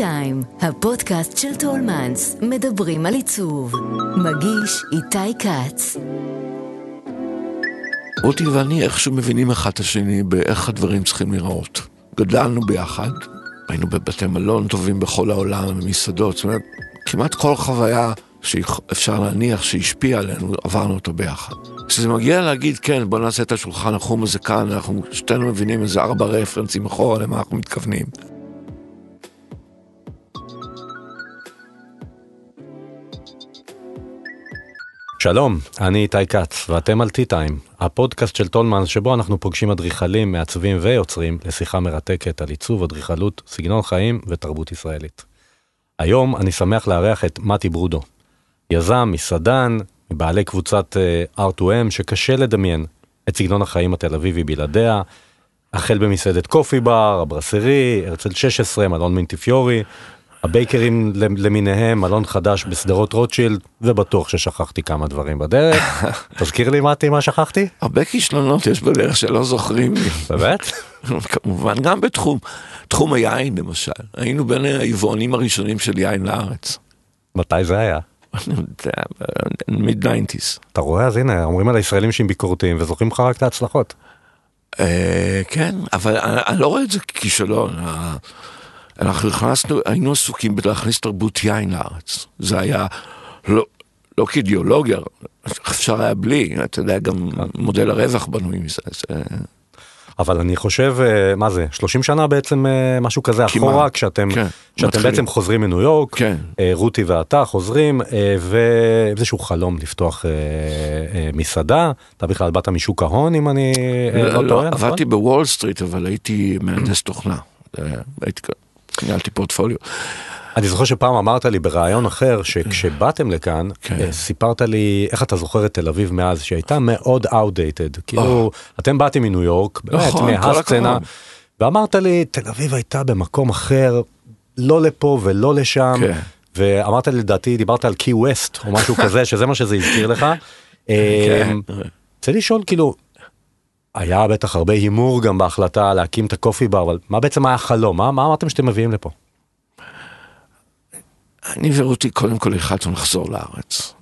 טיים, הפודקאסט של טולמנס, מדברים על עיצוב. מגיש איתי כץ. רותי ואני איכשהו מבינים אחד את השני באיך הדברים צריכים להיראות. גדלנו ביחד, היינו בבתי מלון טובים בכל העולם, במסעדות, זאת אומרת, כמעט כל חוויה שאפשר להניח שהשפיעה עלינו, עברנו אותו ביחד. כשזה מגיע להגיד, כן, בוא נעשה את השולחן החום הזה כאן, אנחנו שתינו מבינים איזה ארבע רפרנסים אחורה למה אנחנו מתכוונים. שלום, אני איתי כץ, ואתם על T-Time, הפודקאסט של טולמן שבו אנחנו פוגשים אדריכלים, מעצבים ויוצרים לשיחה מרתקת על עיצוב, אדריכלות, סגנון חיים ותרבות ישראלית. היום אני שמח לארח את מתי ברודו, יזם, מסעדן, מבעלי קבוצת uh, R2M שקשה לדמיין את סגנון החיים התל אביבי בלעדיה, החל במסעדת קופי בר, הברסרי, הרצל 16, מלון מינטיפיורי, ה bakeries למיניהם, מלון חדש בשדרות רוטשילד, ובטוח ששכחתי כמה דברים בדרך. תזכיר לי מתי מה שכחתי? הרבה כישלונות יש בדרך שלא זוכרים לי. באמת? כמובן, גם בתחום, תחום היין למשל. היינו בין היבואנים הראשונים של יין לארץ. מתי זה היה? mid nineties. אתה רואה אז הנה אומרים על הישראלים שהם ביקורתיים וזוכרים לך רק את ההצלחות. כן אבל אני לא רואה את זה ככישלון. אנחנו נכנסנו היינו עסוקים בלהכניס תרבות יין לארץ זה היה לא לא כאידיאולוגיה אפשר היה בלי אתה יודע גם מודל הרווח בנוי מזה. אבל אני חושב אה, מה זה 30 שנה בעצם אה, משהו כזה כמעט, אחורה כשאתם כן, כשאתם בעצם חוזרים מניו יורק כן. אה, רותי ואתה חוזרים ואיזשהו חלום לפתוח מסעדה אתה בכלל באת משוק ההון אם אני לא, לא, לא טועה נכון? עבדתי בוול סטריט אבל הייתי מהנדס תוכנה הייתי ניהלתי פורטפוליו. אני זוכר שפעם אמרת לי בריאיון אחר שכשבאתם לכאן כן. סיפרת לי איך אתה זוכר את תל אביב מאז שהייתה מאוד outdated כאילו אתם באתם מניו יורק באמת נכון, מהסצנה ואמרת לי תל אביב הייתה במקום אחר לא לפה ולא לשם כן. ואמרת לי לדעתי דיברת על קי ווסט או משהו כזה שזה מה שזה הזכיר לך. כן. אמ, רוצה לשאול כאילו היה בטח הרבה הימור גם בהחלטה להקים את הקופי בר אבל מה בעצם היה החלום מה אמרתם שאתם מביאים לפה. אני ורותי קודם כל החלטנו לחזור לארץ.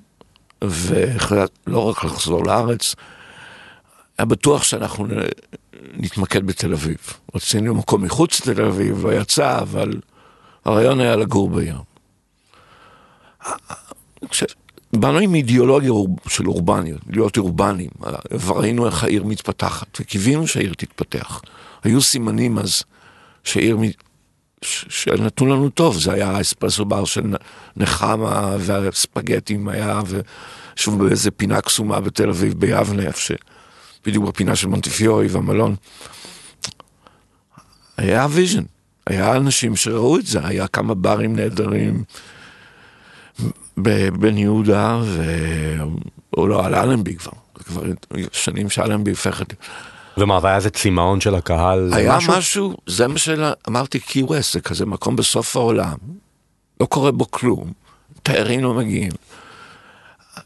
ולא רק לחזור לארץ, היה בטוח שאנחנו נתמקד בתל אביב. רצינו מקום מחוץ לתל אביב, לא יצא, אבל הרעיון היה לגור בים. באנו עם אידיאולוגיה של אורבניות, להיות אורבניים, וראינו איך העיר מתפתחת, וקיווינו שהעיר תתפתח. היו סימנים אז שהעיר שנתנו לנו טוב, זה היה האספרסו בר של נחמה והספגטים היה, ושוב באיזה פינה קסומה בתל אביב ביבנה, איפה בדיוק בפינה של מונטיפיורי והמלון. היה vision, היה אנשים שראו את זה, היה כמה ברים נהדרים בבן יהודה, ו... או לא, על אלנבי כבר, כבר שנים שאלנבי הופכת. ומה, והיה איזה צמאון של הקהל? היה משהו, משהו זה מה שאמרתי קי ווסט, זה כזה מקום בסוף העולם, לא קורה בו כלום, תיירים לא מגיעים.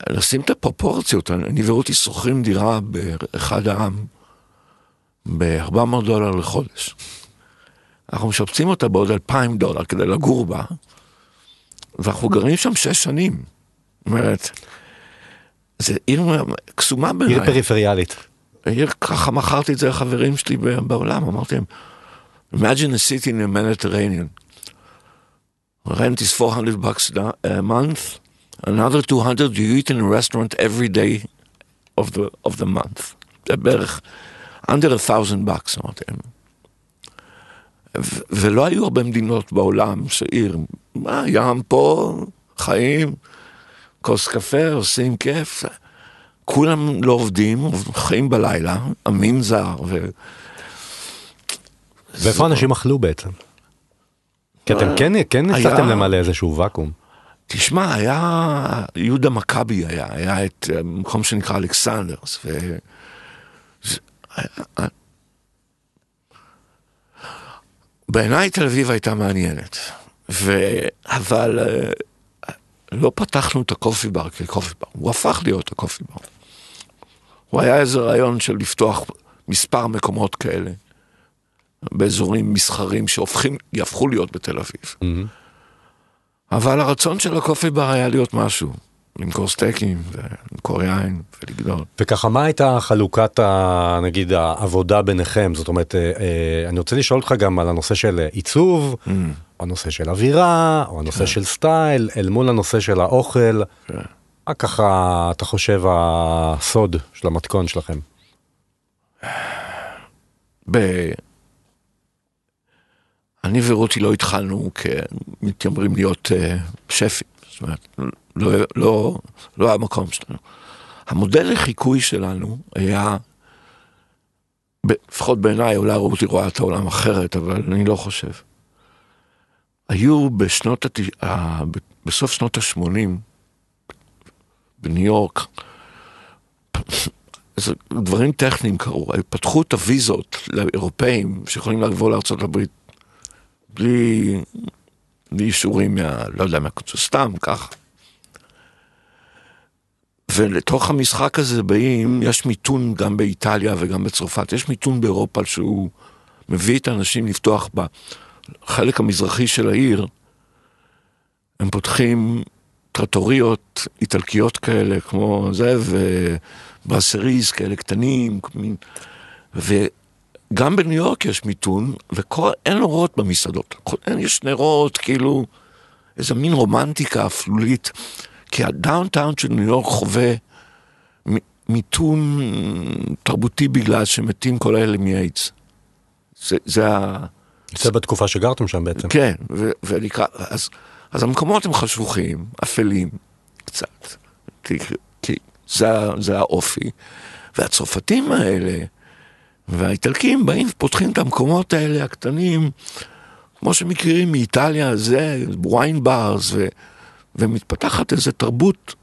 לשים את הפרופורציות, אני ורותי שוכרים דירה באחד העם ב-400 דולר לחודש. אנחנו משפצים אותה בעוד 2,000 דולר כדי לגור בה, ואנחנו גרים שם שש שנים. זאת אומרת, זה עיר קסומה בעיניי. עיר פריפריאלית. ככה מכרתי את זה לחברים שלי בעולם, אמרתי להם, imagine a city in the Mediterranean. rent is 400 bucks a month, another 200 you eat in a restaurant every day of the, of the month. זה בערך under a thousand bucks, אמרתי להם. ולא היו הרבה מדינות בעולם שעיר, מה, ים פה, חיים, כוס קפה, עושים כיף. כולם לא עובדים, חיים בלילה, עמים זר. ו... ואיפה אנשים אכלו בעצם? כי אתם כן, כן הצלחתם למלא איזשהו ואקום. תשמע, היה, יהודה מכבי היה, היה את אה, מקום שנקרא אלכסנדרס, ו... בעיניי תל אביב הייתה מעניינת, ו... אבל אה, לא פתחנו את הקופי בר כקופי בר, הוא הפך להיות הקופי בר. הוא היה איזה רעיון של לפתוח מספר מקומות כאלה, באזורים מסחרים שהופכים, יהפכו להיות בתל אביב. Mm-hmm. אבל הרצון של הקופי בר היה להיות משהו. למכור סטייקים ולמכור יין ולגדול. וככה מה הייתה חלוקת ה, נגיד העבודה ביניכם זאת אומרת אה, אה, אני רוצה לשאול אותך גם על הנושא של עיצוב mm. או הנושא של אווירה או הנושא כן. של סטייל אל מול הנושא של האוכל. כן. מה ככה אתה חושב הסוד של המתכון שלכם? ב... אני ורותי לא התחלנו כמתיימרים להיות uh, שפים, זאת אומרת, לא, לא, לא היה מקום שלנו. המודל לחיקוי שלנו היה, לפחות בעיניי, אולי רותי רואה את העולם אחרת, אבל אני לא חושב. היו בשנות, הת... בסוף שנות ה-80, בניו יורק, דברים טכניים קרו, פתחו את הוויזות לאירופאים שיכולים לבוא לארה"ב בלי, בלי אישורים מה... לא יודע, מה, סתם ככה. ולתוך המשחק הזה באים, יש מיתון גם באיטליה וגם בצרפת, יש מיתון באירופה שהוא מביא את האנשים לפתוח בחלק המזרחי של העיר, הם פותחים טרטוריות איטלקיות כאלה, כמו זה, וברסריז כאלה קטנים, וגם בניו יורק יש מיתון, ואין נורות במסעדות, יש נרות, כאילו, איזה מין רומנטיקה אפלולית. כי הדאונטאון של ניו יורק חווה מיתון תרבותי בגלל שמתים כל האלה מאיידס. זה, זה ה... זה בתקופה שגרתם שם בעצם. כן, ולקראת, אז, אז המקומות הם חשוכים, אפלים, קצת, כי, כי זה, זה האופי. והצרפתים האלה, והאיטלקים באים ופותחים את המקומות האלה הקטנים, כמו שמכירים מאיטליה, זה wine bars, ו... ומתפתחת איזו תרבות,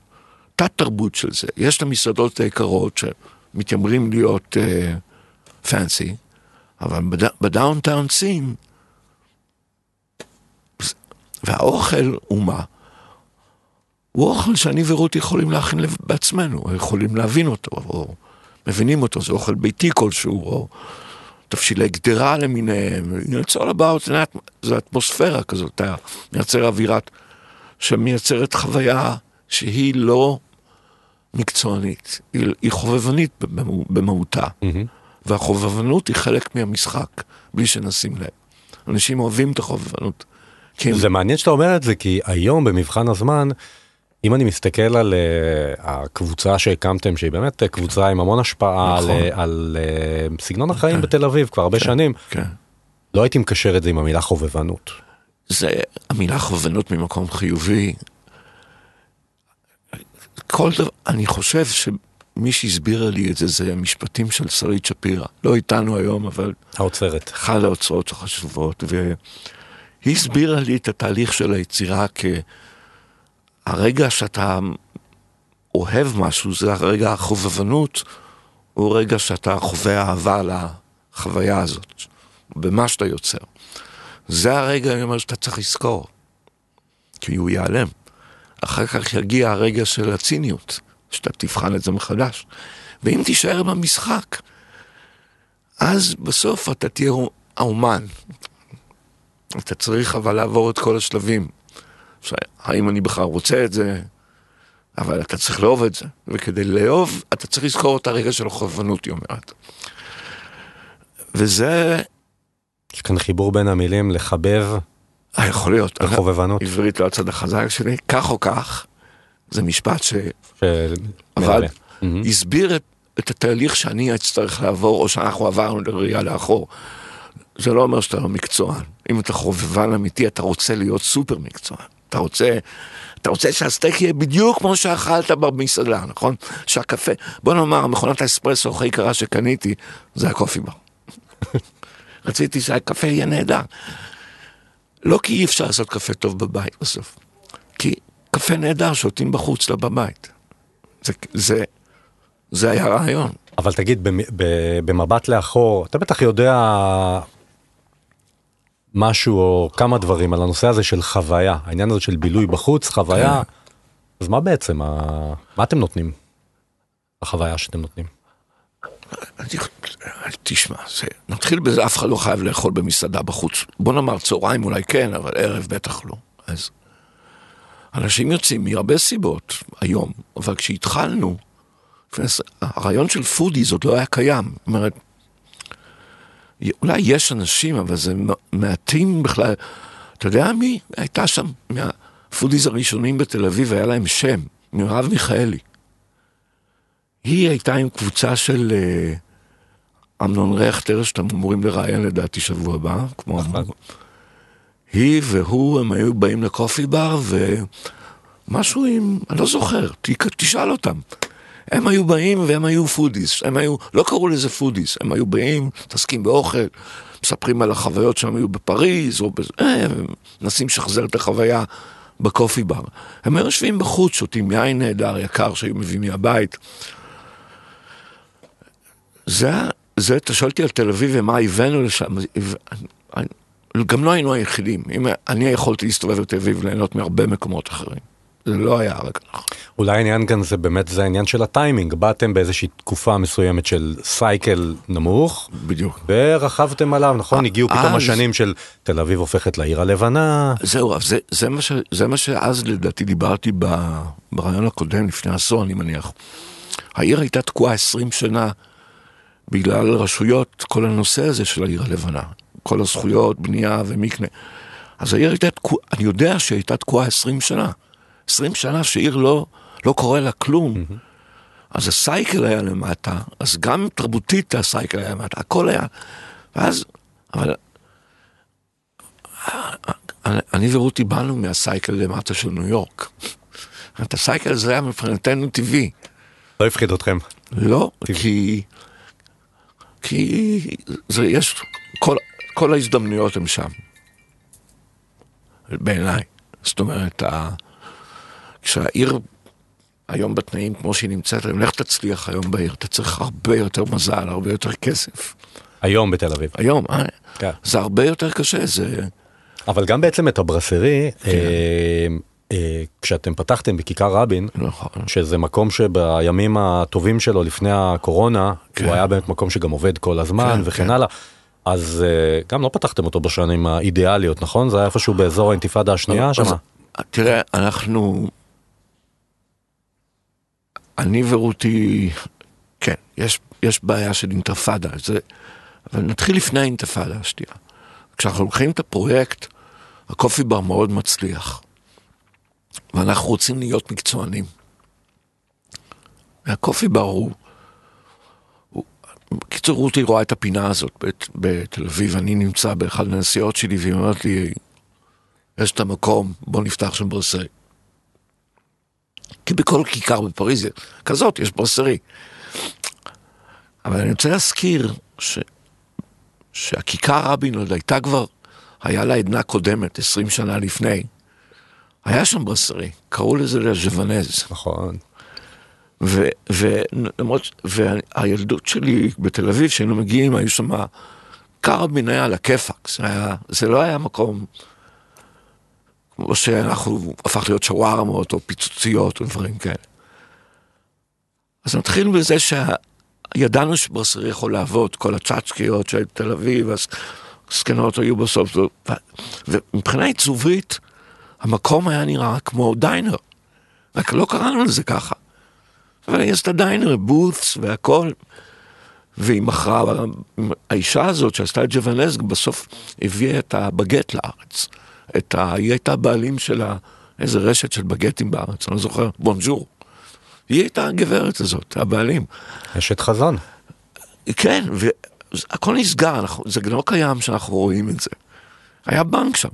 תת תרבות של זה. יש את המסעדות היקרות שמתיימרים להיות fancy, uh, אבל ב downtown scene, והאוכל הוא מה? הוא אוכל שאני ורות יכולים להכין בעצמנו, יכולים להבין אותו, או מבינים אותו, זה אוכל ביתי כלשהו, או תבשילי גדרה למיניהם, it's all about, זה אטמוספירה כזאת, אתה מייצר אווירת שמייצרת חוויה שהיא לא מקצוענית, היא, היא חובבנית במהותה. Mm-hmm. והחובבנות היא חלק מהמשחק, בלי שנשים לב. אנשים אוהבים את החובבנות. הם... זה מעניין שאתה אומר את זה, כי היום במבחן הזמן, אם אני מסתכל על uh, הקבוצה שהקמתם, שהיא באמת קבוצה עם המון השפעה נכון. על, על uh, סגנון החיים כן. בתל אביב כבר הרבה כן, שנים, כן. לא הייתי מקשר את זה עם המילה חובבנות. זה המילה חובנות ממקום חיובי. כל דבר, אני חושב שמי שהסבירה לי את זה, זה המשפטים של שרית שפירא. לא איתנו היום, אבל... האוצרת. אחת האוצרות החשובות, והיא הסבירה לי את התהליך של היצירה כהרגע שאתה אוהב משהו, זה הרגע החובבנות, הוא רגע שאתה חווה אהבה לחוויה הזאת, במה שאתה יוצר. זה הרגע, אני אומר, שאתה צריך לזכור, כי הוא ייעלם. אחר כך יגיע הרגע של הציניות, שאתה תבחן את זה מחדש. ואם תישאר במשחק, אז בסוף אתה תהיה האומן. אתה צריך אבל לעבור את כל השלבים. האם אני בכלל רוצה את זה? אבל אתה צריך לאהוב את זה. וכדי לאהוב, אתה צריך לזכור את הרגע של החובנות, היא אומרת. וזה יש כאן חיבור בין המילים לחבב. אה, יכול להיות. לחובבנות. עברית לא הצד החזק שלי, כך או כך, זה משפט ש... אבל הסביר את, את התהליך שאני אצטרך לעבור, או שאנחנו עברנו לראייה לאחור. זה לא אומר שאתה לא מקצוען. אם אתה חובבן אמיתי, אתה רוצה להיות סופר מקצוען. אתה רוצה, אתה רוצה שהסטייק יהיה בדיוק כמו שאכלת במסעדה, נכון? שהקפה, בוא נאמר, מכונת האספרסו הכי יקרה שקניתי, זה הקופי בר. רציתי שהקפה יהיה נהדר. לא כי אי אפשר לעשות קפה טוב בבית בסוף, כי קפה נהדר שותים בחוץ, לא בבית. זה, זה, זה היה רעיון. אבל תגיד, במבט לאחור, אתה בטח יודע משהו או כמה דברים על הנושא הזה של חוויה, העניין הזה של בילוי בחוץ, חוויה, כן. אז מה בעצם, מה אתם נותנים? החוויה שאתם נותנים. תשמע, זה, נתחיל בזה, אף אחד לא חייב לאכול במסעדה בחוץ. בוא נאמר צהריים אולי כן, אבל ערב בטח לא. אז אנשים יוצאים מהרבה סיבות היום, אבל כשהתחלנו, הרעיון של foodies עוד לא היה קיים. זאת אומרת, אולי יש אנשים, אבל זה מעטים בכלל. אתה יודע מי הייתה שם? מה foodies הראשונים בתל אביב, היה להם שם, מרב מיכאלי. היא הייתה עם קבוצה של אה, אמנון רכטר, שאתם אמורים לראיין לדעתי שבוע הבא, כמו אמרו. היא והוא, הם היו באים לקופי בר, ומשהו עם, אני לא זוכר, תשאל אותם. הם היו באים והם היו foodies, הם היו, לא קראו לזה foodies, הם היו באים, מתעסקים באוכל, מספרים על החוויות שהם היו בפריז, או בזה, אה, מנסים לשחזר את החוויה בקופי בר. הם היו יושבים בחוץ, שותים יין נהדר, יקר, שהיו מביאים מהבית. זה, זה, אתה שואל אותי על תל אביב ומה הבאנו לשם, גם לא היינו היחידים. אם אני יכולתי להסתובב בתל אביב וליהנות מהרבה מקומות אחרים. זה לא היה רק אנחנו. אולי העניין כאן זה באמת זה העניין של הטיימינג, באתם באיזושהי תקופה מסוימת של סייקל נמוך, בדיוק, ורכבתם עליו, נכון? הגיעו פתאום השנים של תל אביב הופכת לעיר הלבנה. זהו, זה, זה, מה ש, זה מה שאז לדעתי דיברתי ברעיון הקודם, לפני עשור אני מניח. העיר הייתה תקועה 20 שנה בגלל רשויות, כל הנושא הזה של העיר הלבנה. כל הזכויות, בנייה ומקנה. אז העיר הייתה תקועה, אני יודע שהיא הייתה תקועה 20 שנה. 20 שנה שעיר לא, לא קורה לה כלום. Mm-hmm. אז הסייקל היה למטה, אז גם תרבותית הסייקל היה למטה, הכל היה. ואז, אבל... אני ורותי באנו מהסייקל למטה של ניו יורק. את הסייקל הזה היה מבחינתנו טבעי. לא הפחיד אתכם. לא, כי... כי זה יש, כל, כל ההזדמנויות הן שם. בעיניי. זאת אומרת, כשהעיר היום בתנאים כמו שהיא נמצאת, אם לך תצליח היום בעיר, אתה צריך הרבה יותר מזל, הרבה יותר כסף. היום בתל אביב. היום, אה? כן. זה הרבה יותר קשה, זה... אבל גם בעצם את הברסרי, כן. אה, כשאתם פתחתם בכיכר רבין, נכון. שזה מקום שבימים הטובים שלו לפני הקורונה, כן. הוא היה באמת מקום שגם עובד כל הזמן כן, וכן כן. הלאה. אז uh, גם לא פתחתם אותו בשנים האידיאליות, נכון? זה היה איפשהו באזור האינתיפאדה השנייה שם? תראה, אנחנו... אני ורותי, כן, יש, יש בעיה של אינתיפאדה, זה... אבל נתחיל לפני האינתיפאדה השנייה. כשאנחנו לוקחים את הפרויקט, הקופי בר מאוד מצליח, ואנחנו רוצים להיות מקצוענים. והקופי בר הוא... בקיצור, רותי רואה את הפינה הזאת בת, בתל אביב, אני נמצא באחד הנסיעות שלי, והיא אומרת לי, יש את המקום, בוא נפתח שם ברסרי. כי בכל כיכר בפריז כזאת יש ברסרי. אבל אני רוצה להזכיר ש... שהכיכר רבין עוד הייתה כבר, היה לה עדנה קודמת, 20 שנה לפני. היה שם ברסרי, קראו לזה לז'וונז. נכון. ולמרות, והילדות שלי בתל אביב, שהיינו מגיעים, היו שם קרבין היה על הכיפאק, זה, זה לא היה מקום כמו שאנחנו הפך להיות שווארמות או פיצוציות או דברים כאלה. אז נתחיל בזה שידענו שברסרי יכול לעבוד, כל הצ'אצ'קיות של תל אביב, הזקנות היו בסוף, ומבחינה עיצובית, המקום היה נראה כמו דיינר, רק לא קראנו לזה ככה. אבל יש את הדיינר, בוטס והכל. והיא מכרה, האישה הזאת שעשתה את ג'וונזג בסוף הביאה את הבגט לארץ. את ה... היא הייתה בעלים של ה... איזה רשת של בגטים בארץ, אני לא זוכר, בונג'ור. היא הייתה הגברת הזאת, הבעלים. אשת חזון. כן, והכל נסגר, אנחנו, זה לא קיים שאנחנו רואים את זה. היה בנק שם,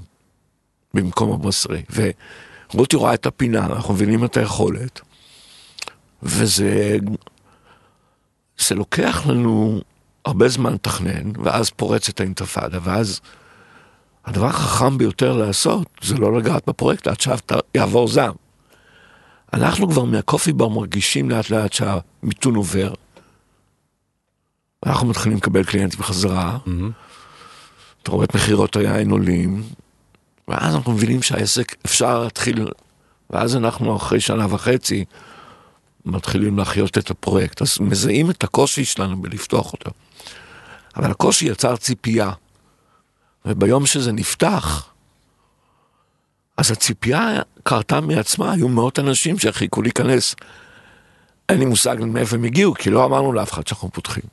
במקום הבשרי, ורותי רואה את הפינה, אנחנו מבינים את היכולת. וזה זה לוקח לנו הרבה זמן לתכנן, ואז פורצת האינתיפאדה, ואז הדבר החכם ביותר לעשות זה לא לגעת בפרויקט עד שיעבור זעם. אנחנו כבר מהקופי בר מרגישים לאט לאט שהמיתון עובר. אנחנו מתחילים לקבל קליינטים בחזרה, mm-hmm. אתה רואה את מכירות היין עולים, ואז אנחנו מבינים שהעסק אפשר להתחיל, ואז אנחנו אחרי שנה וחצי מתחילים להחיות את הפרויקט. אז מזהים את הקושי שלנו בלפתוח אותו. אבל הקושי יצר ציפייה. וביום שזה נפתח, אז הציפייה קרתה מעצמה, היו מאות אנשים שחיכו להיכנס. אין לי מושג מאיפה הם הגיעו, כי לא אמרנו לאף אחד שאנחנו פותחים.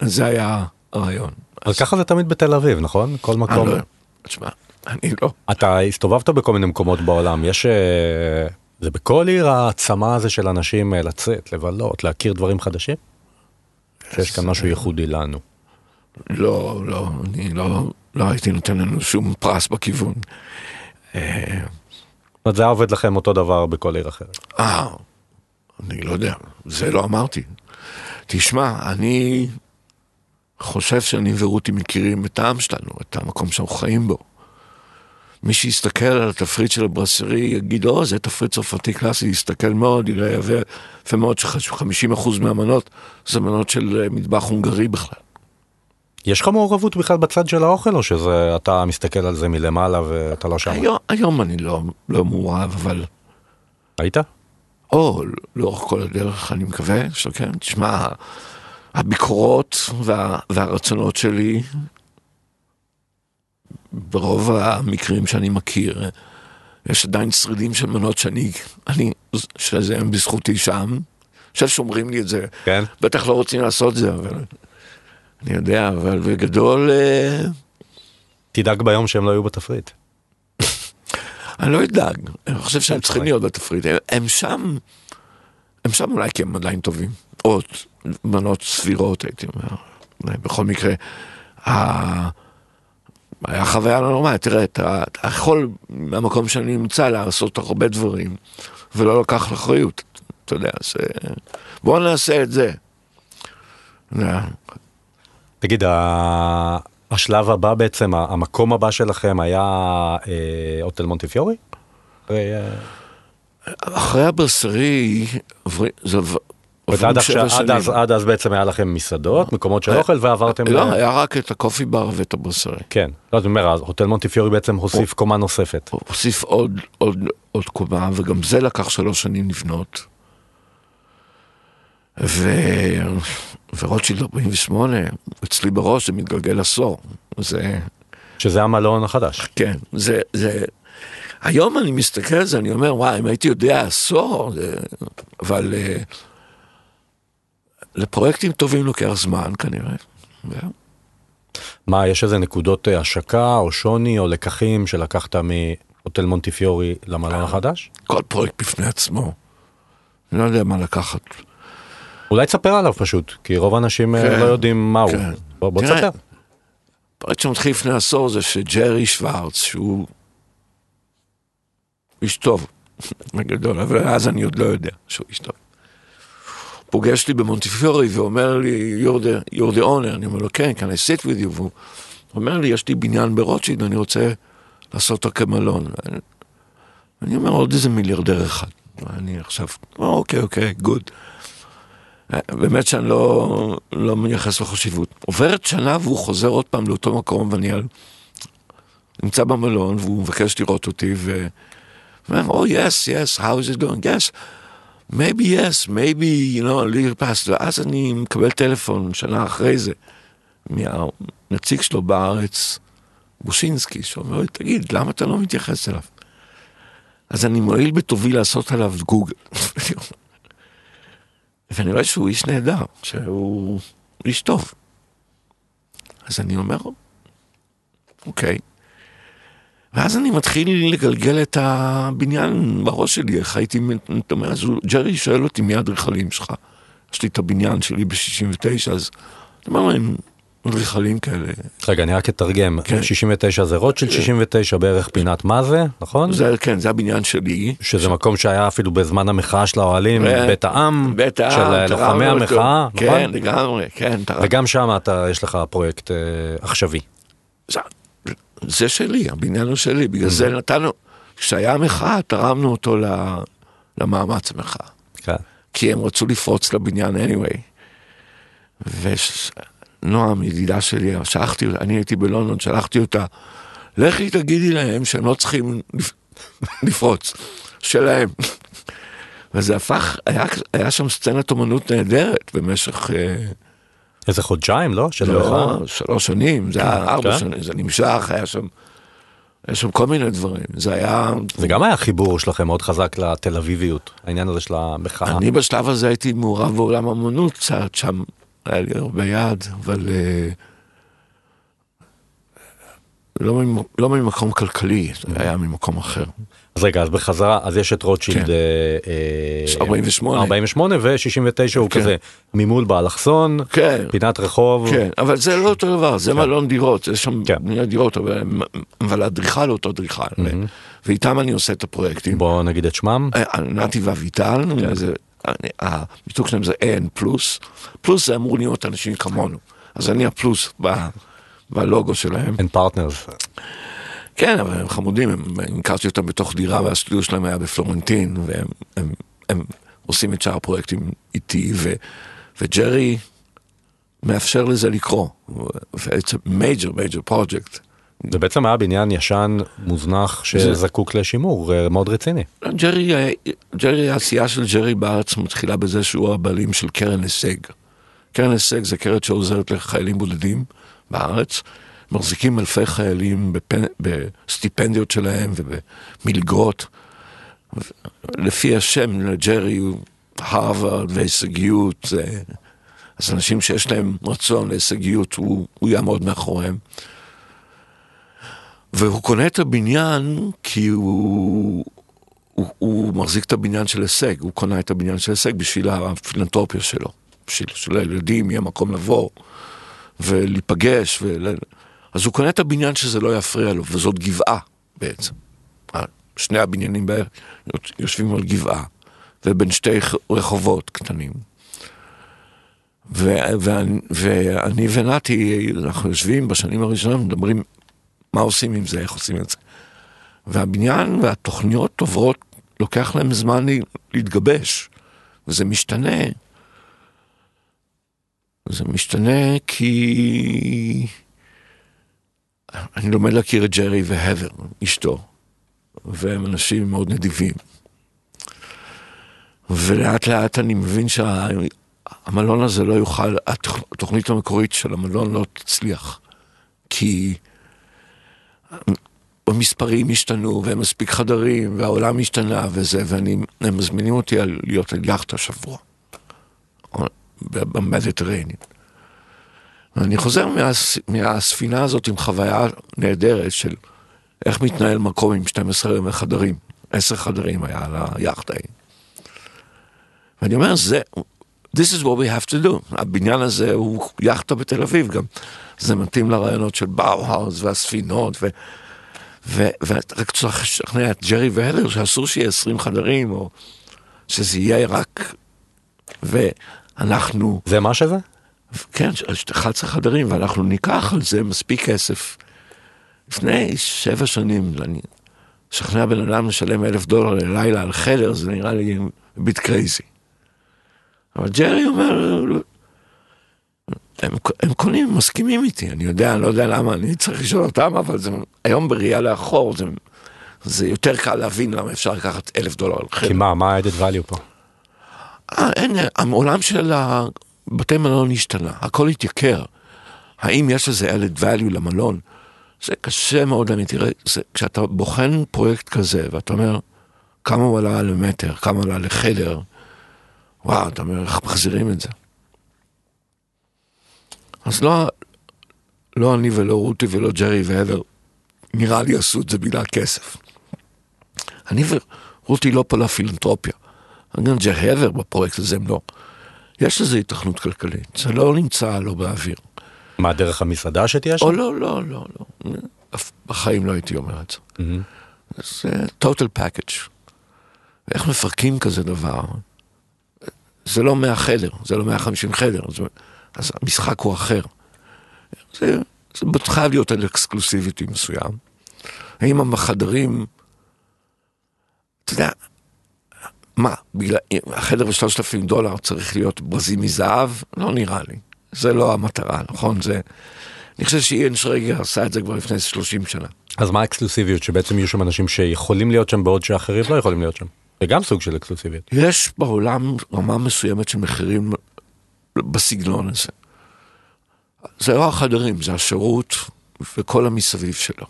זה היה הרעיון. אבל ככה זה תמיד בתל אביב, נכון? כל מקום. לא- תשמע, אני לא. אתה הסתובבת בכל מיני מקומות בעולם, יש... אה, זה בכל עיר הצמא הזה של אנשים אה, לצאת, לבלות, להכיר דברים חדשים? שיש כאן משהו ייחודי לנו. לא, לא, אני לא, לא הייתי נותן לנו שום פרס בכיוון. אה, זאת אומרת, זה היה עובד לכם אותו דבר בכל עיר אחרת. אה, אני לא יודע, זה לא אמרתי. תשמע, אני חושב שאני ורותי מכירים את העם שלנו, את המקום שאנחנו חיים בו. מי שיסתכל על התפריט של הברסרי יגיד, או, זה תפריט צרפתי קלאסי, יסתכל מאוד, יראה יפה, מאוד ש-50% מהמנות זה מנות של אה, מטבח הונגרי בכלל. יש לך מעורבות בכלל בצד של האוכל, או שזה אתה מסתכל על זה מלמעלה ואתה לא שם? היום, היום אני לא, לא מעורב, אבל... היית? או, לאורך כל הדרך, אני מקווה שכן. תשמע, הביקורות וה, והרצונות שלי, ברוב המקרים שאני מכיר, יש עדיין שרידים של מנות שאני, אני, שזה הם בזכותי שם, ששומרים לי את זה. כן. בטח לא רוצים לעשות זה, אבל... אני יודע, אבל בגדול... אה, תדאג ביום שהם לא יהיו בתפריט. אני לא אדאג, אני חושב שהם צריכים צורך. להיות בתפריט, הם- הם שם, הם שם אולי כי הם עדיין טובים, או מנות סבירות הייתי אומר, בכל מקרה, ה- היה חוויה לא נורמלית, תראה, אתה אתה יכול מהמקום שאני נמצא לעשות הרבה דברים, ולא לקח אחריות, אתה יודע, אז אה, בואו נעשה את זה. תגיד, השלב הבא בעצם, המקום הבא שלכם היה אה, הוטל מונטיפיורי? אחרי, אה, אחרי הברסרי, זה עד עכשיו- עד. אז- עד אז בעצם היה לכם מסעדות, מקומות של היה- אוכל, ועברתם... לא, ל- היה רק את הקופי בר ואת הברסרי. כן, לא, אני אומר, הוטל מונטיפיורי בעצם הוסיף קומה נוספת. הוסיף עוד, עוד, עוד קומה, וגם זה לקח שלוש שנים לבנות. ו... ורוטשילד 48, אצלי בראש זה מתגלגל עשור. זה, שזה המלון החדש. כן, זה, זה... היום אני מסתכל על זה, אני אומר, וואי, אם הייתי יודע עשור, זה... אבל uh, לפרויקטים טובים לוקח זמן כנראה. זהו. מה, יש איזה נקודות אה, השקה או שוני או לקחים שלקחת מהוטל מונטיפיורי למלון החדש? כל פרויקט בפני עצמו. אני לא יודע מה לקחת. אולי תספר עליו פשוט, כי רוב האנשים אה, כן, לא יודעים מהו. כן. בוא בוא תראה, תספר. פרויקט שמתחיל לפני עשור זה שג'רי שוורץ, שהוא איש טוב, בגדול, אבל אז אני עוד לא יודע שהוא איש טוב. פוגש אותי במונטיפיורי ואומר לי, you're the, you're the owner, אני אומר לו, כן, can I sit with you? והוא אומר לי, יש לי בניין ברוטשילד, אני רוצה לעשות אותו כמלון. ואני- אני אומר, עוד איזה מיליארדר אחד. ואני עכשיו, אוקיי, אוקיי, גוד. באמת שאני לא, לא מייחס לו חשיבות. עוברת שנה והוא חוזר עוד פעם לאותו מקום ואני על... נמצא במלון והוא מבקש לראות אותי ו... ואומר, oh yes, yes, how is it going? Yes, maybe yes, maybe, you know, little past. ואז אני מקבל טלפון שנה אחרי זה מהנציג שלו בארץ, בושינסקי, שאומר לי, תגיד, למה אתה לא מתייחס אליו? אז אני מועיל בטובי לעשות עליו גוגל. ואני רואה שהוא איש נהדר, שהוא איש טוב. אז אני אומר, אוקיי. ואז אני מתחיל לגלגל את הבניין בראש שלי, איך הייתי, אתה אומר, אז ג'רי שואל אותי מי האדריכלים שלך. יש לי את הבניין שלי ב-69, אז אני אומר להם, אדריכלים כאלה. רגע, אני רק אתרגם. כן. 69 זה רוטשילד, 69 בערך פינת מה זה, נכון? זה, כן, זה הבניין שלי. שזה מקום שהיה אפילו בזמן המחאה של האוהלים, ו- בית העם, בית העם, של לוחמי. המחאה, כן, נכון? לגמרי, כן. וגם שם אתה, יש לך פרויקט אה, עכשווי. זה, שלי, הבניין הוא שלי, בגלל זה נתנו, כשהיה המחאה, תרמנו אותו למאמץ המחאה. כן. כי הם רצו לפרוץ לבניין anyway. ונועם, ידידה שלי, שלחתי אותה, אני הייתי בלונדון, שלחתי אותה, לכי תגידי להם שהם לא צריכים לפ- לפרוץ, שלהם. וזה הפך, היה, היה שם סצנת אומנות נהדרת במשך אה, איזה חודשיים, לא? של לא, מחאה? שלוש שנים, זה היה ארבע כן. שנים, זה נמשך, היה שם יש שם כל מיני דברים, זה היה... זה גם היה חיבור שלכם מאוד חזק לתל אביביות, העניין הזה של המחאה. אני בשלב הזה הייתי מעורב בעולם אמנות קצת, שם היה לי הרבה יד, אבל אה, לא, לא ממקום כלכלי, זה היה ממקום אחר. אז רגע, אז בחזרה, אז יש את רוטשילד כן. אה, אה, 48. 48 ו-69 הוא כן. כזה ממול באלכסון, כן. פינת רחוב. כן, אבל זה לא אותו דבר, זה מלון דירות, יש שם כן. בניית דירות, אבל- האדריכל אותו אדריכל, ואיתם אני עושה את הפרויקטים. בוא נגיד את שמם. אה, נתי ואביטל, זה- אני- המיתוג שלהם זה AN פלוס, פלוס זה אמור להיות אנשים כמונו, אז אני הפלוס בלוגו שלהם. אין partners. כן, אבל הם חמודים, הם- הם- הכרתי אותם בתוך דירה והסטודיו שלהם היה בפלורנטין, והם הם, הם עושים את שאר הפרויקטים איתי, ו, וג'רי מאפשר לזה לקרות. It's a major major project. זה בעצם היה בניין ישן, מוזנח, שזקוק לשימור אה, מאוד רציני. ג'רי, אה, ג'רי, העשייה של ג'רי בארץ מתחילה בזה שהוא הבעלים של קרן הישג. קרן הישג זה קרן שעוזרת לחיילים בודדים בארץ. מחזיקים אלפי חיילים בפנ... בסטיפנדיות שלהם ובמלגות. לפי השם לג'רי הוא הרווארד והישגיות. אז אנשים שיש להם רצון להישגיות, הוא, הוא יעמוד מאחוריהם. והוא קונה את הבניין כי הוא, הוא, הוא מחזיק את הבניין של הישג, הוא קונה את הבניין של הישג בשביל הפילנטרופיה שלו, בשביל שלילדים יהיה מקום לבוא ולהיפגש, ול... אז הוא קונה את הבניין שזה לא יפריע לו, וזאת גבעה בעצם. שני הבניינים בערך יושבים על גבעה, ובין שתי רחובות קטנים. ו- ואני, ואני ונתי, אנחנו יושבים בשנים הראשונות, מדברים מה עושים עם זה, איך עושים את זה. והבניין והתוכניות עוברות, לוקח להם זמן להתגבש, וזה משתנה. זה משתנה כי אני לומד להכיר את ג'רי והבר, אשתו, והם אנשים מאוד נדיבים. ולאט לאט אני מבין שהמלון הזה לא יוכל, התוכנית המקורית של המלון לא תצליח. כי המספרים השתנו, והם מספיק חדרים, והעולם השתנה וזה, והם מזמינים אותי להיות על יאכטה שבוע, במדיטרנין. ואני חוזר מהס, מהספינה הזאת עם חוויה נהדרת של איך מתנהל מקום עם 12 חדרים, 10 חדרים היה על היאכטה. ואני אומר, זה, this is what we have to do. הבניין הזה הוא יאכטה בתל אביב גם. זה מתאים לרעיונות של באוהאוס והספינות, ו... ורק צריך לשכנע את ג'רי והדר שאסור שיהיה 20 חדרים, או שזה יהיה רק... ואנחנו... זה מה שזה? כן, 11 חדרים, ואנחנו ניקח על זה מספיק כסף. לפני שבע שנים, אני לשכנע בן אדם לשלם אלף דולר ללילה על חדר, זה נראה לי bit crazy. אבל ג'רי אומר, הם, הם קונים, מסכימים איתי, אני יודע, אני לא יודע למה, אני צריך לשאול אותם, אבל זה, היום בראייה לאחור, זה, זה יותר קל להבין למה אפשר לקחת אלף דולר על חדר. כי מה, מה ה-added value פה? אה, אין, העולם של בתי מלון השתנה, הכל התייקר. האם יש לזה added value למלון? זה קשה מאוד, אני תראה, זה, כשאתה בוחן פרויקט כזה, ואתה אומר, כמה הוא עלה למטר, כמה עלה לחדר, וואו, אתה אומר, איך מחזירים את זה? אז לא, לא אני ולא רותי ולא ג'רי והבר, נראה לי עשו את זה בגלל כסף. אני ורותי לא פה לפילנטרופיה. גם ג'רי הבר בפרויקט הזה הם לא. יש לזה התכנות כלכלית, זה לא נמצא לא באוויר. מה, דרך המסעדה שתהיה שם? או לא, לא, לא, לא. אף בחיים לא הייתי אומר את זה. זה total package. איך מפרקים כזה דבר? זה לא 100 חדר, זה לא 150 חדר, זה, אז המשחק הוא אחר. זה, זה חייב להיות על אקסקלוסיביטי מסוים. האם החדרים, אתה יודע, מה, בגלל, החדר בשלושת אלפים דולר צריך להיות ברזים מזהב? לא נראה לי. זה לא המטרה, נכון? זה... אני חושב שאיין שרגר עשה את זה כבר לפני 30 שנה. אז מה האקסקלוסיביות? שבעצם יהיו שם אנשים שיכולים להיות שם בעוד שאחרים לא יכולים להיות שם. זה גם סוג של אקסקלוסיביות. יש בעולם רמה מסוימת של מחירים בסגנון הזה. זה לא החדרים, זה השירות וכל המסביב שלו.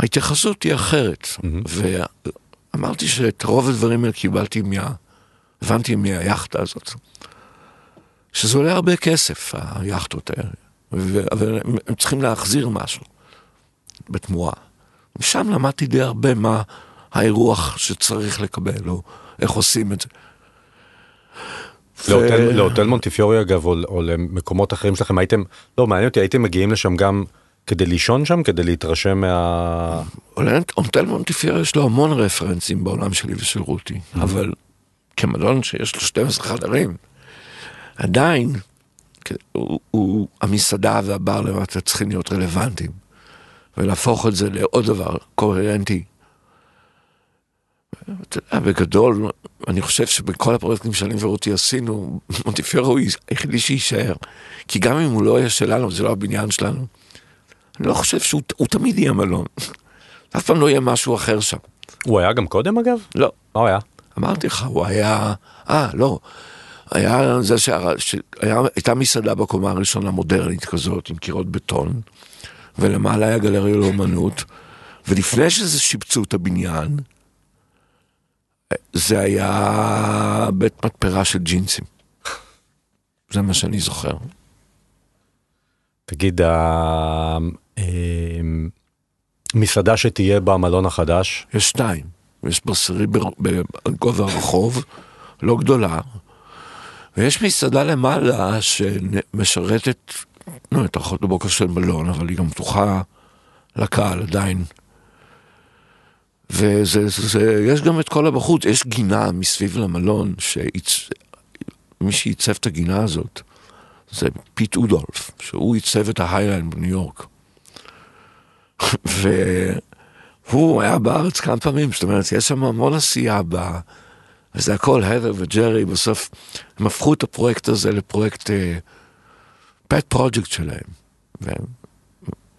ההתייחסות היא אחרת. ואמרתי שאת רוב הדברים האלה קיבלתי מה... הבנתי מהיאכטה הזאת. שזה עולה הרבה כסף, היאכטות האלה. ו... אבל הם צריכים להחזיר משהו בתמורה. ושם למדתי די הרבה מה האירוח שצריך לקבל, או איך עושים את זה. להוטל מונטיפיורי אגב, או למקומות אחרים שלכם, הייתם, לא מעניין אותי, הייתם מגיעים לשם גם כדי לישון שם, כדי להתרשם מה... הוטל מונטיפיורי יש לו המון רפרנסים בעולם שלי ושל רותי, mm-hmm. אבל כמלון שיש לו 12 חדרים, עדיין הוא, הוא, המסעדה והבר למטה צריכים להיות רלוונטיים, ולהפוך את זה לעוד דבר קוהרנטי. אתה יודע, בגדול, אני חושב שבכל הפרויקטים שאני ורותי עשינו, מונטיפיורו הוא היחידי שיישאר. כי גם אם הוא לא יהיה שלנו, זה לא הבניין שלנו, אני לא חושב שהוא תמיד יהיה מלון. אף פעם לא יהיה משהו אחר שם. הוא היה גם קודם אגב? לא. מה הוא היה? אמרתי לך, הוא היה... אה, לא. היה זה שהייתה מסעדה בקומה הראשונה מודרנית כזאת, עם קירות בטון, ולמעלה היה גלריה לאומנות, ולפני שזה שיפצו את הבניין, זה היה בית מתפרה של ג'ינסים. זה מה שאני זוכר. תגיד, המסעדה שתהיה במלון החדש? יש שתיים. יש ברסרי בגובה הרחוב, לא גדולה, ויש מסעדה למעלה שמשרתת, לא, את ארוחות בבוקר של מלון, אבל היא גם פתוחה לקהל עדיין. וזה, זה, זה, יש גם את כל הבחוץ, יש גינה מסביב למלון, שמי שעיצב את הגינה הזאת זה פיט אודולף, שהוא עיצב את ההיי ליין בניו יורק. והוא היה בארץ כמה פעמים, זאת אומרת, יש שם המון עשייה ב... וזה הכל, הדר וג'רי, בסוף הם הפכו את הפרויקט הזה לפרויקט פט uh, פרויקט שלהם. והם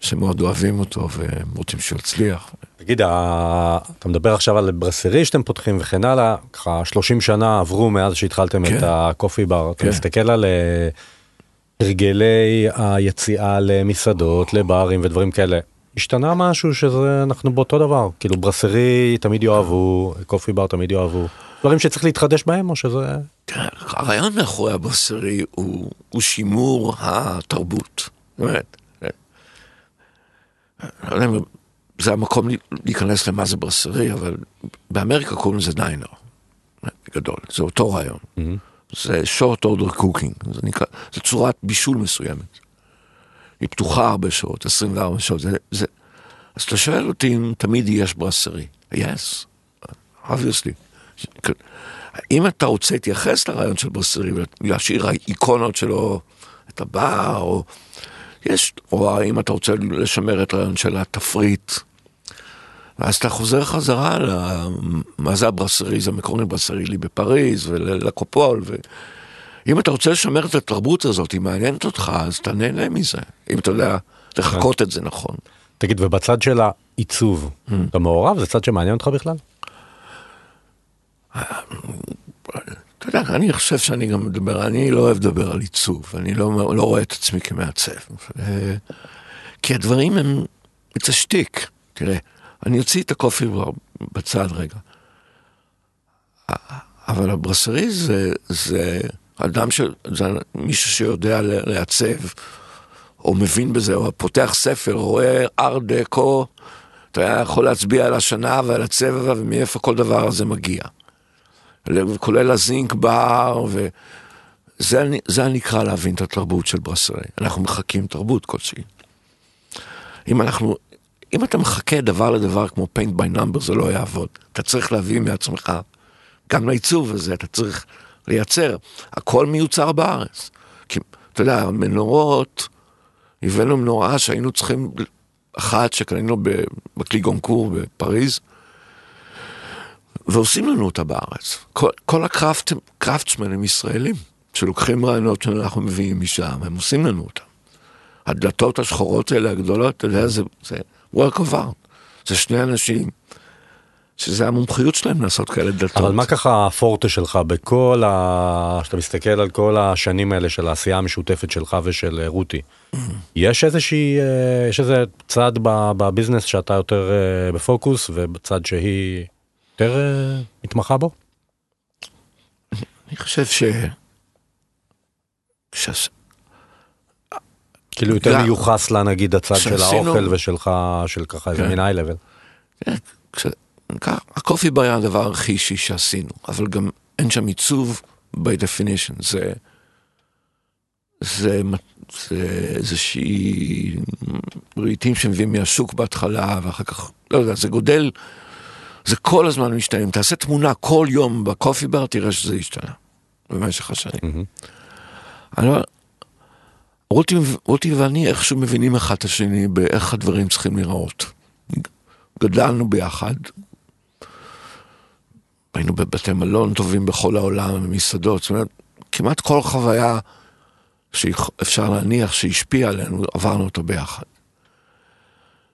שמאוד אוהבים אותו והם רוצים שהוא יצליח. תגיד, אתה מדבר עכשיו על ברסרי שאתם פותחים וכן הלאה, ככה 30 שנה עברו מאז שהתחלתם כן. את הקופי בר, כן. אתה מסתכל על אה, הרגלי היציאה למסעדות, לברים ודברים כאלה. השתנה משהו שזה אנחנו באותו דבר כאילו ברסרי תמיד יאהבו קופי בר תמיד יאהבו דברים שצריך להתחדש בהם או שזה הרעיון מאחורי הברסרי הוא, שימור התרבות. באמת, לא זה המקום להיכנס למה זה ברסרי, אבל באמריקה קוראים לזה דיינר, בגדול, זה אותו רעיון. זה short order cooking, זה נקרא, זה צורת בישול מסוימת. היא פתוחה הרבה שעות, 24 שעות, זה, זה... אז אתה שואל אותי אם תמיד יש ברסרי. yes, obviously. אם אתה רוצה להתייחס לרעיון של ברסרי ולהשאיר האיקונות שלו, את הבר, או יש, או אם אתה רוצה לשמר את הרעיון של התפריט, ואז אתה חוזר חזרה למה זה הברסריז המקורי ברסרילי בפריז ולקופול. ואם אתה רוצה לשמר את התרבות הזאת, היא מעניינת אותך, אז אתה נהנה מזה, אם אתה יודע לחקות את זה נכון. תגיד, ובצד של העיצוב, mm. אתה מעורב? זה צד שמעניין אותך בכלל? אתה יודע, אני חושב שאני גם מדבר, אני לא אוהב לדבר על עיצוב, אני לא, לא רואה את עצמי כמעצב. כי הדברים הם, it's a stick, תראה, אני אוציא את הקופי בצד רגע. אבל הברסרי זה, זה אדם ש... זה מישהו שיודע לעצב, או מבין בזה, או פותח ספר, רואה אר דקו, אתה יכול להצביע על השנה ועל הצבע ומאיפה כל דבר הזה מגיע. כולל הזינק בר, וזה נקרא להבין את התרבות של ברסרי. אנחנו מחקים תרבות כלשהי. אם אנחנו, אם אתה מחכה דבר לדבר כמו paint by number זה לא יעבוד. אתה צריך להביא מעצמך, גם לעיצוב הזה, אתה צריך לייצר. הכל מיוצר בארץ. כי, אתה יודע, מנורות, הבאנו מנורה שהיינו צריכים, אחת שקנינו בכלי גונקור בפריז, ועושים לנו אותה בארץ. כל, כל הקראפטסמן הם ישראלים, שלוקחים רעיונות שאנחנו מביאים משם, הם עושים לנו אותם. הדלתות השחורות האלה הגדולות, אתה יודע, זה, זה work of art. זה שני אנשים שזה המומחיות שלהם לעשות כאלה דלתות. אבל מה ככה הפורטה שלך בכל ה... כשאתה מסתכל על כל השנים האלה של העשייה המשותפת שלך ושל אה, רותי, יש איזושהי, אה, יש איזה צד בביזנס שאתה יותר אה, בפוקוס ובצד שהיא יותר מתמחה בו? אני חושב ש... כאילו יותר מיוחס לה נגיד הצד של האוכל ושלך, של ככה איזה כן. מין איי-לבל. הקופי בר היה הדבר הכי אישי שעשינו, אבל גם אין שם עיצוב by definition, זה... זה, זה איזושהי רהיטים שמביאים מהשוק בהתחלה ואחר כך, לא יודע, זה גודל, זה כל הזמן משתנה. אם תעשה תמונה כל יום בקופי בר, תראה שזה השתנה במשך השנים. אני לא... רותי, רותי ואני איכשהו מבינים אחד את השני באיך הדברים צריכים להיראות. גדלנו ביחד, היינו בבתי מלון טובים בכל העולם, במסעדות, זאת אומרת, כמעט כל חוויה שאפשר להניח שהשפיעה עלינו, עברנו אותו ביחד.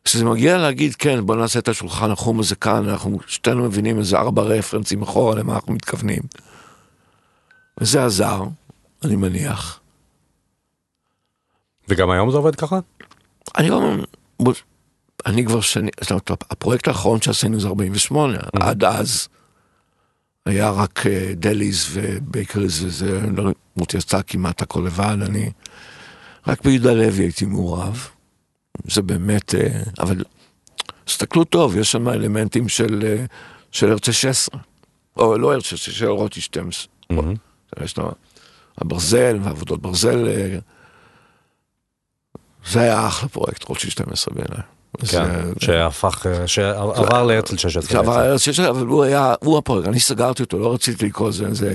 כשזה מגיע להגיד, כן, בוא נעשה את השולחן החום הזה כאן, אנחנו שתינו מבינים איזה ארבע רפרנסים אחורה למה אנחנו מתכוונים. וזה עזר, אני מניח. וגם היום זה עובד ככה? אני לא... אני כבר שנים, הפרויקט האחרון שעשינו זה 48, עד אז היה רק אה, דליז ובייקריז וזה, לא, מוטי עשתה כמעט הכל לבד, אני רק ביהודה לוי הייתי מעורב, זה באמת, אה, אבל תסתכלו טוב, יש שם אלמנטים של, אה, של הרצל 16, או לא הרצל, של רוטי 12, מהמם. יש לו הברזל ועבודות ברזל, זה היה אחלה פרויקט, רוטשי 12 בעיניי. כן, שהפך, שעבר להרצל 16. שעבר. להרצל 16, אבל הוא היה, הוא הפרויקט, אני סגרתי אותו, לא רציתי לקרוא לזה, זה,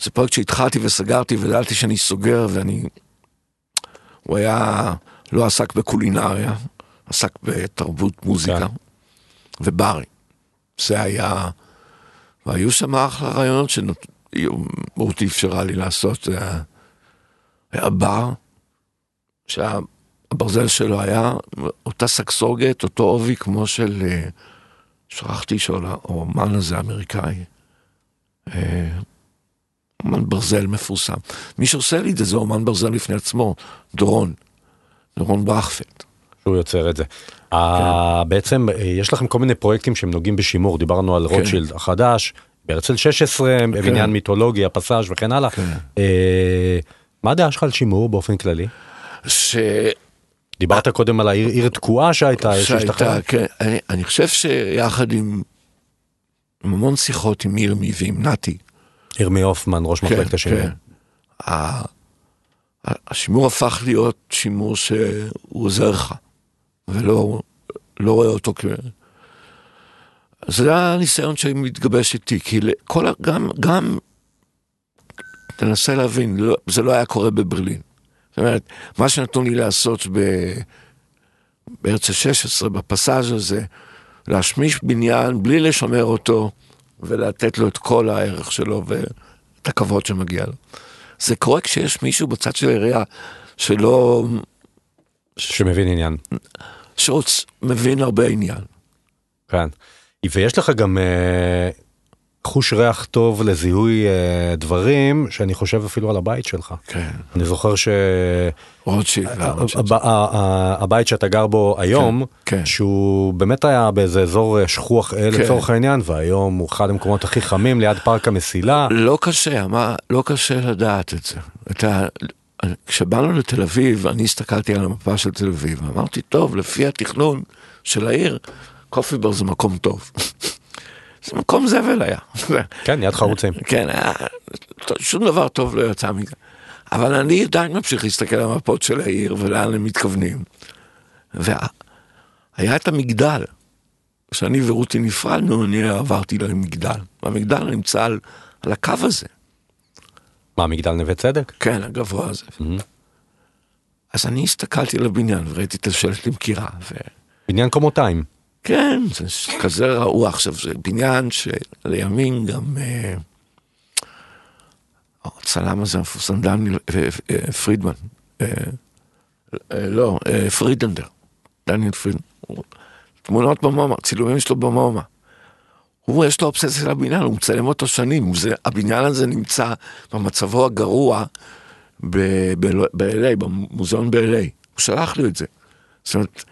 זה פרויקט שהתחלתי וסגרתי וידעתי שאני סוגר ואני, הוא היה, לא עסק בקולינריה, עסק בתרבות מוזיקה כן. וברים. זה היה, והיו שם אחלה רעיונות שמהותי אפשרה לי לעשות, זה היה, בר, שהברזל שלו היה אותה סגסוגת, אותו עובי כמו של, אה, שכחתי של האומן הזה האמריקאי. אה, אומן ברזל מפורסם. מי שעושה לי את זה זה אומן ברזל בפני עצמו, דורון, דורון ברכפלד. שהוא יוצר את זה. בעצם אה, יש לכם כל מיני פרויקטים שהם נוגעים בשימור, דיברנו על רוטשילד החדש, בהרצל 16, בבניין מיתולוגי, הפסאז' וכן הלאה. כן. אה, מה הדעה שלך על שימור באופן כללי? ש... דיברת קודם על העיר עיר תקועה שהייתה. שהייתה, כן, אני, אני חושב שיחד עם, עם המון שיחות עם ירמי ועם נתי, ירמי הופמן, ראש מחלקת השימור. ה- השימור הפך להיות שימור שהוא עוזר לך, ולא לא רואה אותו כ... זה הניסיון שמתגבש איתי, כי כל, גם, גם, תנסה להבין, לא, זה לא היה קורה בברלין. אומרת, מה שנתנו לי לעשות ב... בארץ ה-16, בפסאז' הזה, להשמיש בניין בלי לשמר אותו ולתת לו את כל הערך שלו ואת הכבוד שמגיע לו. זה קורה כשיש מישהו בצד של העירייה שלא, שמבין עניין. שרוצ... מבין הרבה עניין. כן. ויש לך גם אה, חוש ריח טוב לזיהוי אה, דברים שאני חושב אפילו על הבית שלך. כן. אני זוכר רוטשילד. והרוטשילד. שהבית שאתה גר בו היום, כן. שהוא באמת היה באיזה אזור אה, שכוח אל כן. לצורך העניין, והיום הוא אחד המקומות הכי חמים ליד פארק המסילה. לא קשה, מה, לא קשה לדעת את זה. אתה, כשבאנו לתל אביב, אני הסתכלתי על המפה של תל אביב, ואמרתי, טוב, לפי התכנון של העיר, קופיבר זה מקום טוב. זה מקום זבל היה. כן, יד חרוצים. כן, היה, שום דבר טוב לא יצא מזה. אבל אני עדיין ממשיך להסתכל על המפות של העיר ולאן הם מתכוונים. והיה את המגדל. כשאני ורותי נפרדנו, אני עברתי למגדל. והמגדל נמצא על, על הקו הזה. מה, מגדל נווה צדק? כן, הגבוה הזה. אז אני הסתכלתי על הבניין וראיתי את השלט למכירה. ו... בניין קומותיים. כן, זה כזה ראו עכשיו, זה בניין שלימים גם אה, הצלם הזה המפורסם, דניאל אה, אה, פרידמן, לא, פרידנדר, דניאל פרידנדר, תמונות במומה, צילומים שלו במומה. הוא, יש לו אובססיה לבניין, הוא מצלם אותו שנים. זה, הבניין הזה נמצא במצבו הגרוע ב-LA, במוזיאון ב-LA. הוא שלח לי את זה. זאת אומרת,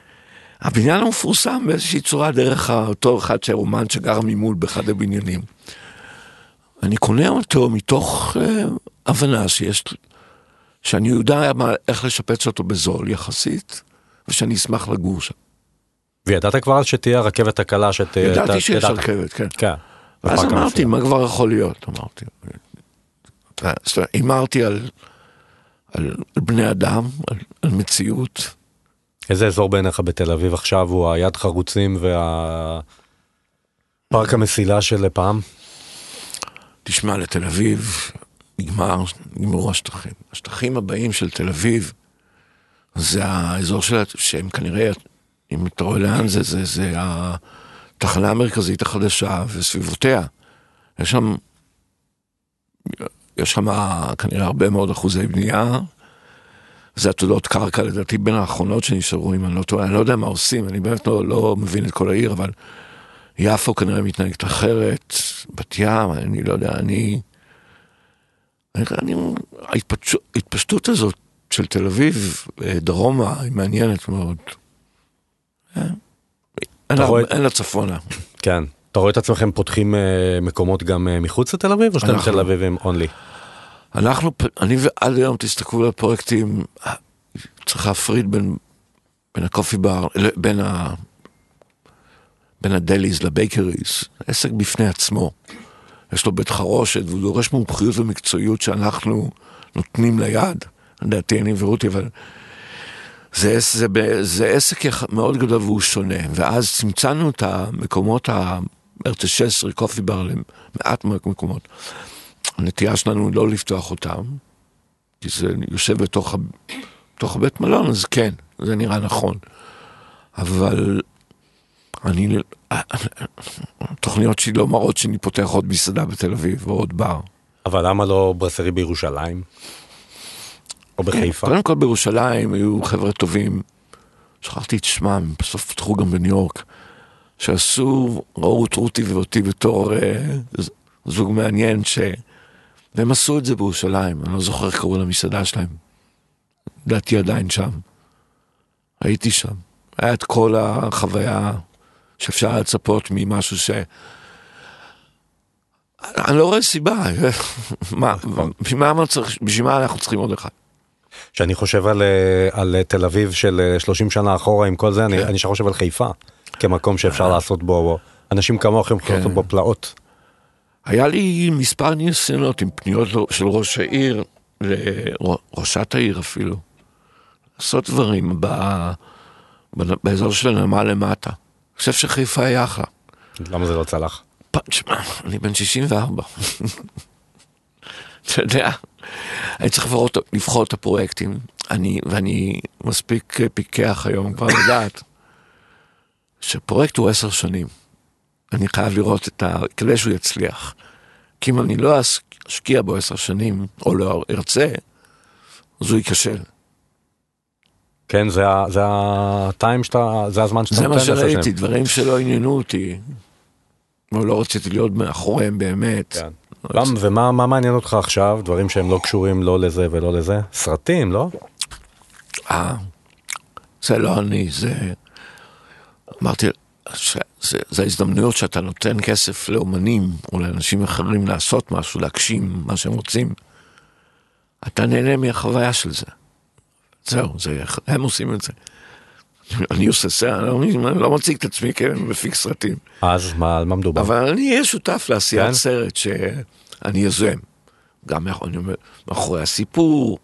הבניין המפורסם באיזושהי צורה דרך אותו אחד שהרומן שגר ממול באחד הבניינים. אני קונה אותו מתוך uh, הבנה שיש, שאני יודע מה, איך לשפץ אותו בזול יחסית, ושאני אשמח לגור שם. וידעת כבר שתהיה הרכבת הקלה שת... ידעתי שיש רכבת, כן. כן. ואז אמרתי, מה כבר יכול להיות? אמרתי. הימרתי על, על בני אדם, על, על מציאות. איזה אזור בעיניך בתל אביב עכשיו הוא היד חרוצים והפארק המסילה של פעם? תשמע, לתל אביב נגמר, נגמרו השטחים. השטחים הבאים של תל אביב זה האזור של, שהם כנראה, אם אתה רואה לאן זה, זה, זה התחנה המרכזית החדשה וסביבותיה. יש שם, יש שם כנראה הרבה מאוד אחוזי בנייה. זה עתודות קרקע לדעתי בין האחרונות שנשארו, אם אני לא טועה, אני לא יודע מה עושים, אני באמת לא, לא מבין את כל העיר, אבל יפו כנראה מתנהגת אחרת, בת ים, אני לא יודע, אני... אני, אני ההתפשטות הזאת של תל אביב אה, דרומה היא מעניינת מאוד. אה, אין לה צפונה. כן. אתה רואה את עצמכם פותחים אה, מקומות גם מחוץ לתל אביב, או שאתם תל אביבים אונלי? אנחנו, אני ועד היום תסתכלו על הפרויקטים, צריך להפריד בין, בין הקופי בר, בין, ה, בין הדליז לבייקריז, עסק בפני עצמו. יש לו בית חרושת והוא דורש מומחיות ומקצועיות שאנחנו נותנים ליד, לדעתי אני ורותי, אבל זה, זה, זה, זה עסק מאוד גדול והוא שונה, ואז צמצמנו את המקומות ה-16 קופי בר למעט מקומות. הנטייה שלנו לא לפתוח אותם, כי זה יושב בתוך, בתוך הבית מלון, אז כן, זה נראה נכון. אבל אני, התוכניות שלי לא מראות שאני פותח עוד מסעדה בתל אביב או עוד בר. אבל למה לא ברסרי בירושלים? או בחיפה? קודם כל בירושלים היו חבר'ה טובים, שכחתי את שמם, בסוף פתחו גם בניו יורק, שעשו, ראו את רותי ואותי בתור אה, זוג מעניין, ש... והם עשו את זה בירושלים, אני לא זוכר איך קראו למסעדה שלהם. לדעתי עדיין שם. הייתי שם. היה את כל החוויה שאפשר לצפות ממשהו ש... אני לא רואה סיבה, מה, בשביל מה אנחנו צריכים עוד אחד? כשאני חושב על, אה, על תל אביב של 30 אה, שנה אחורה עם כל זה, כן. אני, אני חושב על חיפה, כמקום שאפשר אה. לעשות בו, אנשים כמוך יכולים כן. לעשות בו פלאות. היה לי מספר ניסיונות עם פניות של ראש העיר, לראשת העיר אפילו, לעשות דברים ב, באזור של הנמל למטה. אני חושב שחיפה היה אחלה. למה זה לא צלח? תשמע, אני בן 64. אתה יודע, אני צריך לבחור, לבחור את הפרויקטים, אני, ואני מספיק פיקח היום כבר לדעת שפרויקט הוא עשר שנים. אני חייב לראות את ה... כדי שהוא יצליח. כי אם אני לא אשקיע בו עשר שנים, או לא ארצה, אז הוא ייכשל. כן, זה, זה הטיים שאתה, זה הזמן שאתה נותן. זה מה שראיתי, דברים שלא עניינו אותי. לא רציתי להיות מאחוריהם באמת. כן. לא ומה מה מעניין אותך עכשיו? דברים שהם לא קשורים לא לזה ולא לזה? סרטים, לא? אה, זה לא אני, זה... אמרתי, זה ההזדמנויות שאתה נותן כסף לאומנים או לאנשים אחרים לעשות משהו, להגשים מה שהם רוצים. אתה נהנה מהחוויה של זה. זהו, זה, הם עושים את זה. אני עושה סרט, אני לא מציג את עצמי כמפיק סרטים. אז מה, על מה מדובר? אבל אני אהיה שותף לעשיית כן? סרט שאני יוזם. גם מאחורי הסיפור,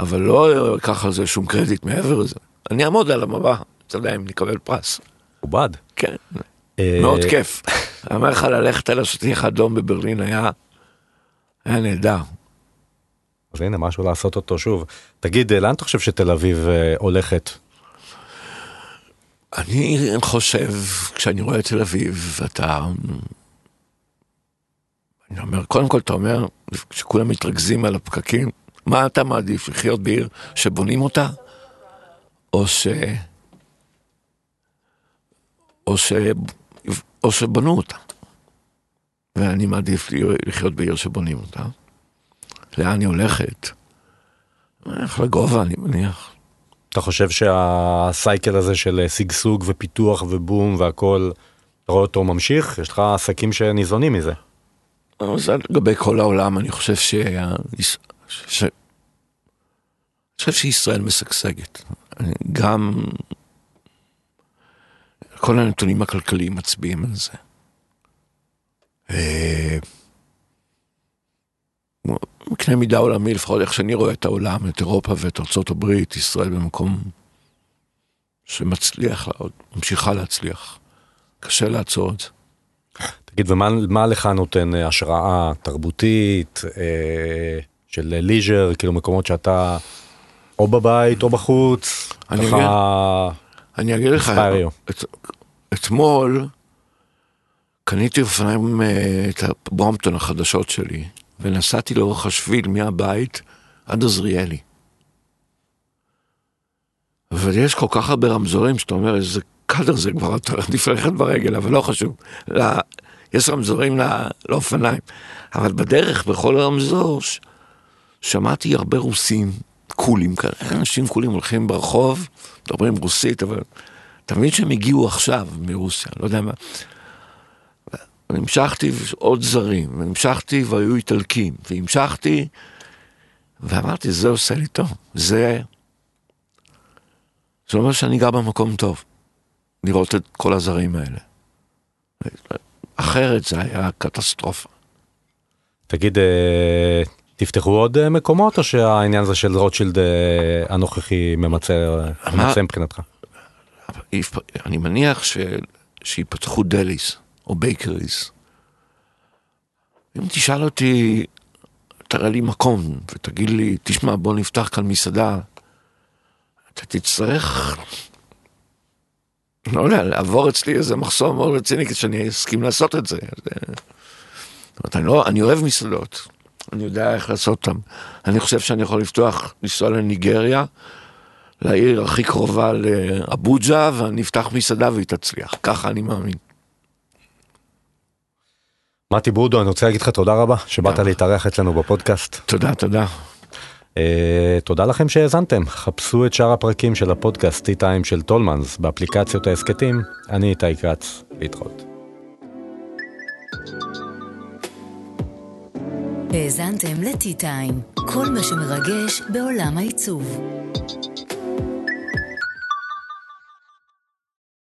אבל לא אקח על זה שום קרדיט מעבר לזה. אני אעמוד על המבע, אתה יודע, אם נקבל פרס. מכובד. כן, אה, מאוד כיף. אני אומר לך, ללכת על השטיח האדום בברלין היה, היה נהדר. אז הנה, משהו לעשות אותו שוב. תגיד, אה, לאן אתה חושב שתל אביב אה, הולכת? אני חושב, כשאני רואה את תל אביב, אתה... אני אומר, קודם כל אתה אומר, כשכולם מתרכזים על הפקקים, מה אתה מעדיף, לחיות בעיר שבונים אותה, או ש... או, ש... או שבנו אותה. ואני מעדיף לחיות בעיר שבונים אותה. לאן היא הולכת? איך לגובה, אני מניח. אתה חושב שהסייקל הזה של שגשוג ופיתוח ובום והכל, אתה רואה אותו ממשיך? יש לך עסקים שניזונים מזה. זה לגבי כל העולם, אני חושב ש... ש... אני חושב שישראל משגשגת. גם כל הנתונים הכלכליים מצביעים על זה. בקנה מידה עולמי, לפחות איך שאני רואה את העולם, את אירופה ואת ארצות הברית, ישראל במקום שמצליח, ממשיכה להצליח. קשה לעצור את זה. תגיד, ומה לך נותן אה, השראה תרבותית, אה, של ליז'ר, כאילו מקומות שאתה או בבית או בחוץ, אני אגיד לך, את, אתמול קניתי אופניים, אה, את הבומפטון החדשות שלי, ונסעתי לאורך השביל מהבית עד עזריאלי. ויש כל כך הרבה רמזורים שאתה אומר, איזה קאדר זה כבר, אתה עדיף ללכת ברגל, אבל לא חשוב. לא, יש רמזורים לא, לאופניים. אבל בדרך, בכל רמזור, שמעתי הרבה רוסים, קולים כאלה. אנשים קולים הולכים ברחוב, מדברים רוסית, אבל אתה מבין שהם הגיעו עכשיו מרוסיה, לא יודע מה. המשכתי עוד זרים, והמשכתי והיו איטלקים, והמשכתי, ואמרתי, זה עושה לי טוב, זה... זה אומר שאני גר במקום טוב, לראות את כל הזרים האלה. אחרת זה היה קטסטרופה. תגיד, אה, תפתחו עוד אה, מקומות, או שהעניין הזה של רוטשילד אה, הנוכחי ממצה, ממצה מבחינתך? אני מניח ש... שיפתחו delis. או bakeries. אם תשאל אותי, תראה לי מקום ותגיד לי, תשמע, בוא נפתח כאן מסעדה, אתה תצטרך, לא יודע, לעבור אצלי איזה מחסום מאוד רציני כדי שאני אסכים לעשות את זה. זאת אומרת, אני, לא, אני אוהב מסעדות, אני יודע איך לעשות אותם. אני חושב שאני יכול לפתוח, לנסוע לניגריה, לעיר הכי קרובה לאבוג'ה, ואני אפתח מסעדה והיא תצליח. ככה אני מאמין. מתי ברודו, אני רוצה להגיד לך תודה רבה שבאת להתארח אצלנו בפודקאסט. תודה, תודה. Uh, תודה לכם שהאזנתם, חפשו את שאר הפרקים של הפודקאסט טיים של טולמנס באפליקציות ההסכתים, אני איתי כץ, להתראות. האזנתם טיים, כל מה שמרגש בעולם העיצוב.